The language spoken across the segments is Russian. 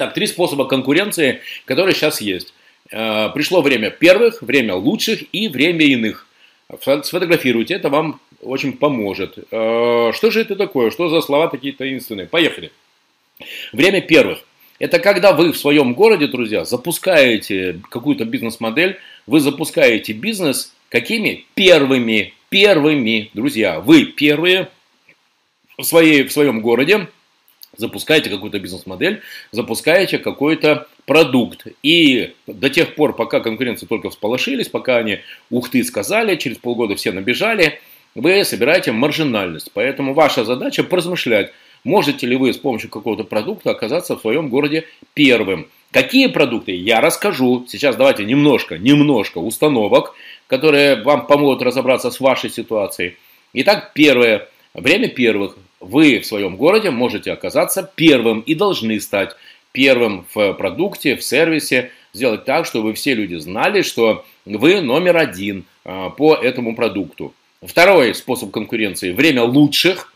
Так, три способа конкуренции, которые сейчас есть. Э, пришло время первых, время лучших и время иных. Сфотографируйте, это вам очень поможет. Э, что же это такое? Что за слова такие таинственные? Поехали. Время первых. Это когда вы в своем городе, друзья, запускаете какую-то бизнес-модель, вы запускаете бизнес какими? Первыми. Первыми, друзья. Вы первые в, своей, в своем городе, запускаете какую-то бизнес-модель, запускаете какой-то продукт. И до тех пор, пока конкуренции только всполошились, пока они ух ты сказали, через полгода все набежали, вы собираете маржинальность. Поэтому ваша задача поразмышлять, можете ли вы с помощью какого-то продукта оказаться в своем городе первым. Какие продукты, я расскажу. Сейчас давайте немножко, немножко установок, которые вам помогут разобраться с вашей ситуацией. Итак, первое. Время первых вы в своем городе можете оказаться первым и должны стать первым в продукте, в сервисе, сделать так, чтобы все люди знали, что вы номер один а, по этому продукту. Второй способ конкуренции – время лучших.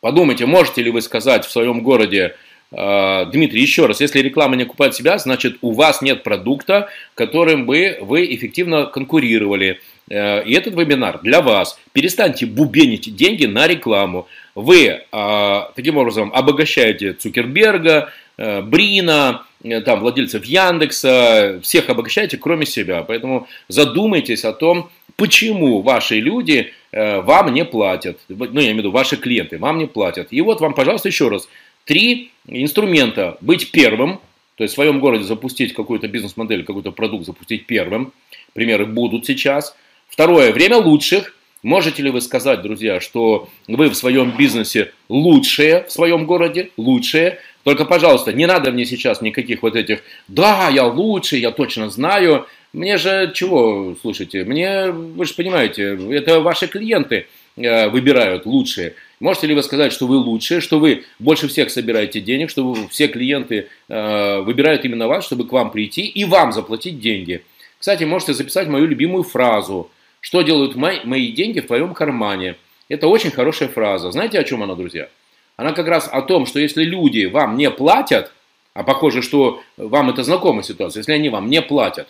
Подумайте, можете ли вы сказать в своем городе, а, Дмитрий, еще раз, если реклама не окупает себя, значит у вас нет продукта, которым бы вы эффективно конкурировали. Э, и этот вебинар для вас. Перестаньте бубенить деньги на рекламу. Вы а, таким образом обогащаете Цукерберга, э, Брина, э, там, владельцев Яндекса, всех обогащаете, кроме себя. Поэтому задумайтесь о том, почему ваши люди вам не платят. Ну, я имею в виду, ваши клиенты вам не платят. И вот вам, пожалуйста, еще раз. Три инструмента. Быть первым, то есть в своем городе запустить какую-то бизнес-модель, какой-то продукт запустить первым. Примеры будут сейчас. Второе, время лучших. Можете ли вы сказать, друзья, что вы в своем бизнесе лучшие в своем городе, лучшие? Только, пожалуйста, не надо мне сейчас никаких вот этих, да, я лучший, я точно знаю. Мне же чего, слушайте, мне, вы же понимаете, это ваши клиенты э, выбирают лучшие. Можете ли вы сказать, что вы лучшие, что вы больше всех собираете денег, что вы, все клиенты э, выбирают именно вас, чтобы к вам прийти и вам заплатить деньги? Кстати, можете записать мою любимую фразу – что делают мои, мои деньги в твоем кармане? Это очень хорошая фраза. Знаете, о чем она, друзья? Она как раз о том, что если люди вам не платят, а похоже, что вам это знакомая ситуация, если они вам не платят,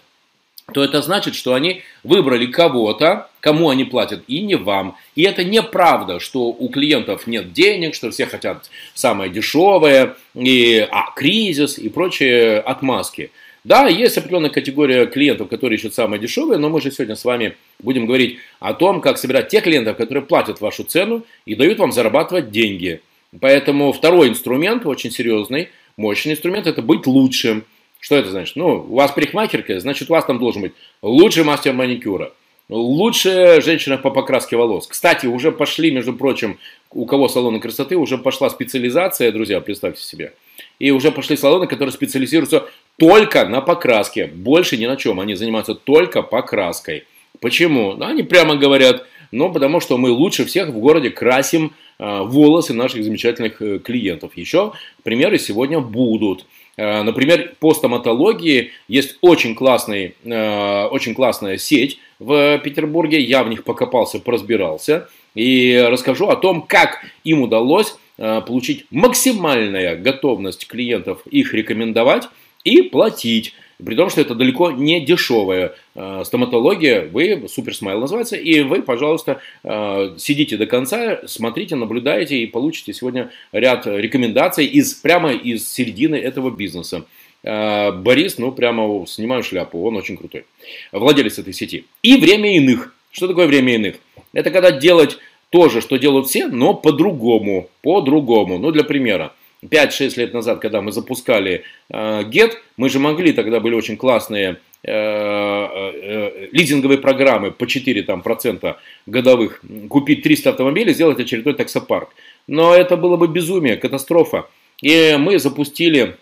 то это значит, что они выбрали кого-то, кому они платят, и не вам. И это неправда, что у клиентов нет денег, что все хотят самое дешевое, и, а, кризис и прочие отмазки. Да, есть определенная категория клиентов, которые ищут самое дешевое, но мы же сегодня с вами будем говорить о том, как собирать тех клиентов, которые платят вашу цену и дают вам зарабатывать деньги. Поэтому второй инструмент, очень серьезный, мощный инструмент, это быть лучшим. Что это значит? Ну, у вас парикмахерка, значит, у вас там должен быть лучший мастер маникюра, лучшая женщина по покраске волос. Кстати, уже пошли, между прочим, у кого салоны красоты, уже пошла специализация, друзья, представьте себе. И уже пошли салоны, которые специализируются только на покраске, больше ни на чем. Они занимаются только покраской. Почему? Ну, они прямо говорят, ну, потому что мы лучше всех в городе красим э, волосы наших замечательных э, клиентов. Еще примеры сегодня будут. Э, например, по стоматологии есть очень, классный, э, очень классная сеть в Петербурге. Я в них покопался, поразбирался. И расскажу о том, как им удалось э, получить максимальная готовность клиентов их рекомендовать и платить. При том, что это далеко не дешевая э, стоматология, вы, Супер Смайл называется, и вы, пожалуйста, э, сидите до конца, смотрите, наблюдаете и получите сегодня ряд рекомендаций из, прямо из середины этого бизнеса. Э, Борис, ну, прямо снимаю шляпу, он очень крутой. Владелец этой сети. И время иных. Что такое время иных? Это когда делать то же, что делают все, но по-другому. По-другому. Ну, для примера. 5-6 лет назад, когда мы запускали э, Get, мы же могли, тогда были очень классные э, э, лизинговые программы по 4 там, процента годовых, купить 300 автомобилей, сделать очередной таксопарк. Но это было бы безумие, катастрофа. И мы запустили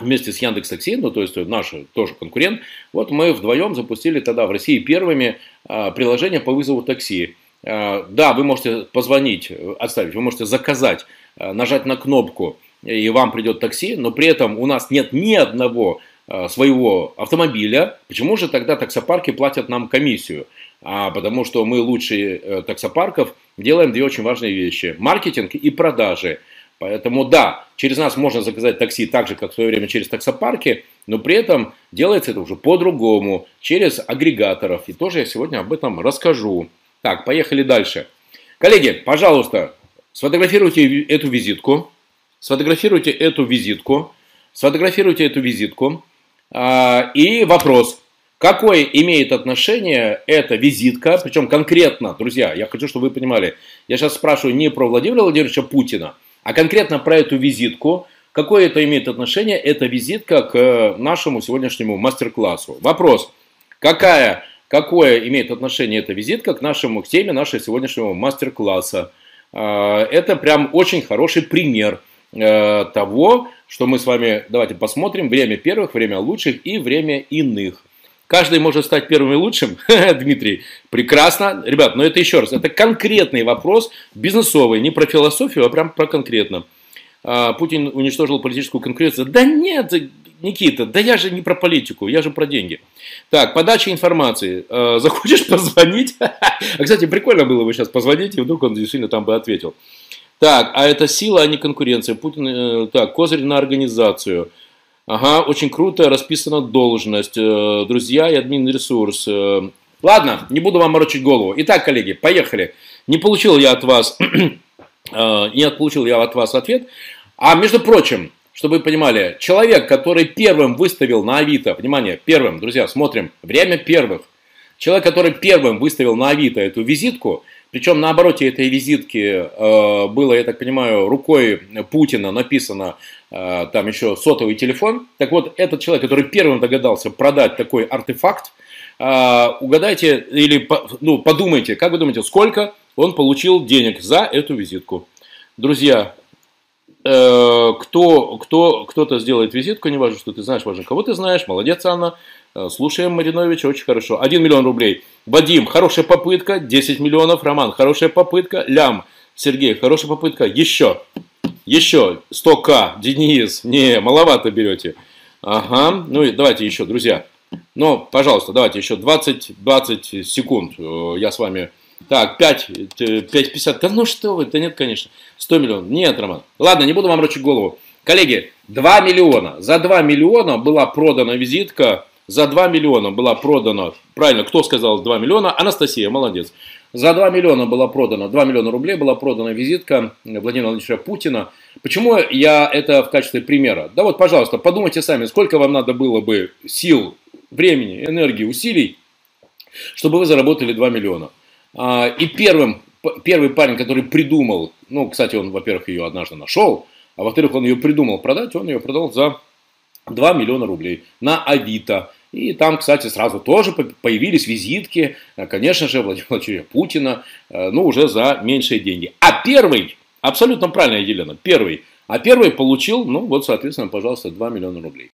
вместе с Яндекс Такси, ну то есть наш тоже конкурент, вот мы вдвоем запустили тогда в России первыми приложение по вызову такси. Да, вы можете позвонить, оставить, вы можете заказать, нажать на кнопку и вам придет такси, но при этом у нас нет ни одного э, своего автомобиля, почему же тогда таксопарки платят нам комиссию? А потому что мы лучшие э, таксопарков делаем две очень важные вещи. Маркетинг и продажи. Поэтому да, через нас можно заказать такси так же, как в свое время через таксопарки, но при этом делается это уже по-другому, через агрегаторов. И тоже я сегодня об этом расскажу. Так, поехали дальше. Коллеги, пожалуйста, сфотографируйте эту визитку, сфотографируйте эту визитку, сфотографируйте эту визитку. А, и вопрос, какое имеет отношение эта визитка, причем конкретно, друзья, я хочу, чтобы вы понимали, я сейчас спрашиваю не про Владимира Владимировича Путина, а конкретно про эту визитку, какое это имеет отношение, эта визитка к э, нашему сегодняшнему мастер-классу. Вопрос, какая, какое имеет отношение эта визитка к нашему к теме нашего сегодняшнего мастер-класса? А, это прям очень хороший пример э, того, что мы с вами, давайте посмотрим, время первых, время лучших и время иных. Каждый может стать первым и лучшим, Дмитрий. Прекрасно. Ребят, но это еще раз, это конкретный вопрос, бизнесовый, не про философию, а прям про конкретно. А, Путин уничтожил политическую конкуренцию. Да нет, Никита, да я же не про политику, я же про деньги. Так, подача информации. А, захочешь позвонить? А, кстати, прикольно было бы сейчас позвонить, и вдруг он действительно там бы ответил. Так, а это сила, а не конкуренция. Путин, э, так, козырь на организацию. Ага, очень круто расписана должность. Э, друзья и админ ресурс. Э, ладно, не буду вам морочить голову. Итак, коллеги, поехали. Не получил я от вас, э, не получил я от вас ответ. А между прочим, чтобы вы понимали, человек, который первым выставил на Авито, внимание, первым, друзья, смотрим, время первых. Человек, который первым выставил на Авито эту визитку, причем на обороте этой визитки э, было, я так понимаю, рукой Путина написано э, там еще сотовый телефон. Так вот, этот человек, который первым догадался продать такой артефакт, э, угадайте или ну, подумайте, как вы думаете, сколько он получил денег за эту визитку? Друзья, кто, кто, кто-то сделает визитку, не важно, что ты знаешь, важно, кого ты знаешь, молодец, Анна, слушаем Мариновича, очень хорошо. 1 миллион рублей Вадим, хорошая попытка, 10 миллионов. Роман, хорошая попытка. Лям, Сергей, хорошая попытка. Еще, еще, 100к. Денис, не, маловато берете. Ага, ну и давайте еще, друзья. Ну, пожалуйста, давайте еще 20, 20 секунд. Э, я с вами... Так, 5, 5,50. Да ну что вы, да нет, конечно. 100 миллионов. Нет, Роман. Ладно, не буду вам рочить голову. Коллеги, 2 миллиона. За 2 миллиона была продана визитка за 2 миллиона была продана, правильно, кто сказал 2 миллиона? Анастасия, молодец. За 2 миллиона была продана, 2 миллиона рублей была продана визитка Владимира Владимировича Путина. Почему я это в качестве примера? Да вот, пожалуйста, подумайте сами, сколько вам надо было бы сил, времени, энергии, усилий, чтобы вы заработали 2 миллиона. А, и первым, первый парень, который придумал, ну, кстати, он, во-первых, ее однажды нашел, а во-вторых, он ее придумал продать, он ее продал за 2 миллиона рублей на Авито. И там, кстати, сразу тоже появились визитки, э, конечно же, Владимира Владимировича Путина, э, ну, уже за меньшие деньги. А первый, абсолютно правильно, Елена, первый, а первый получил, ну, вот, соответственно, пожалуйста, 2 миллиона рублей.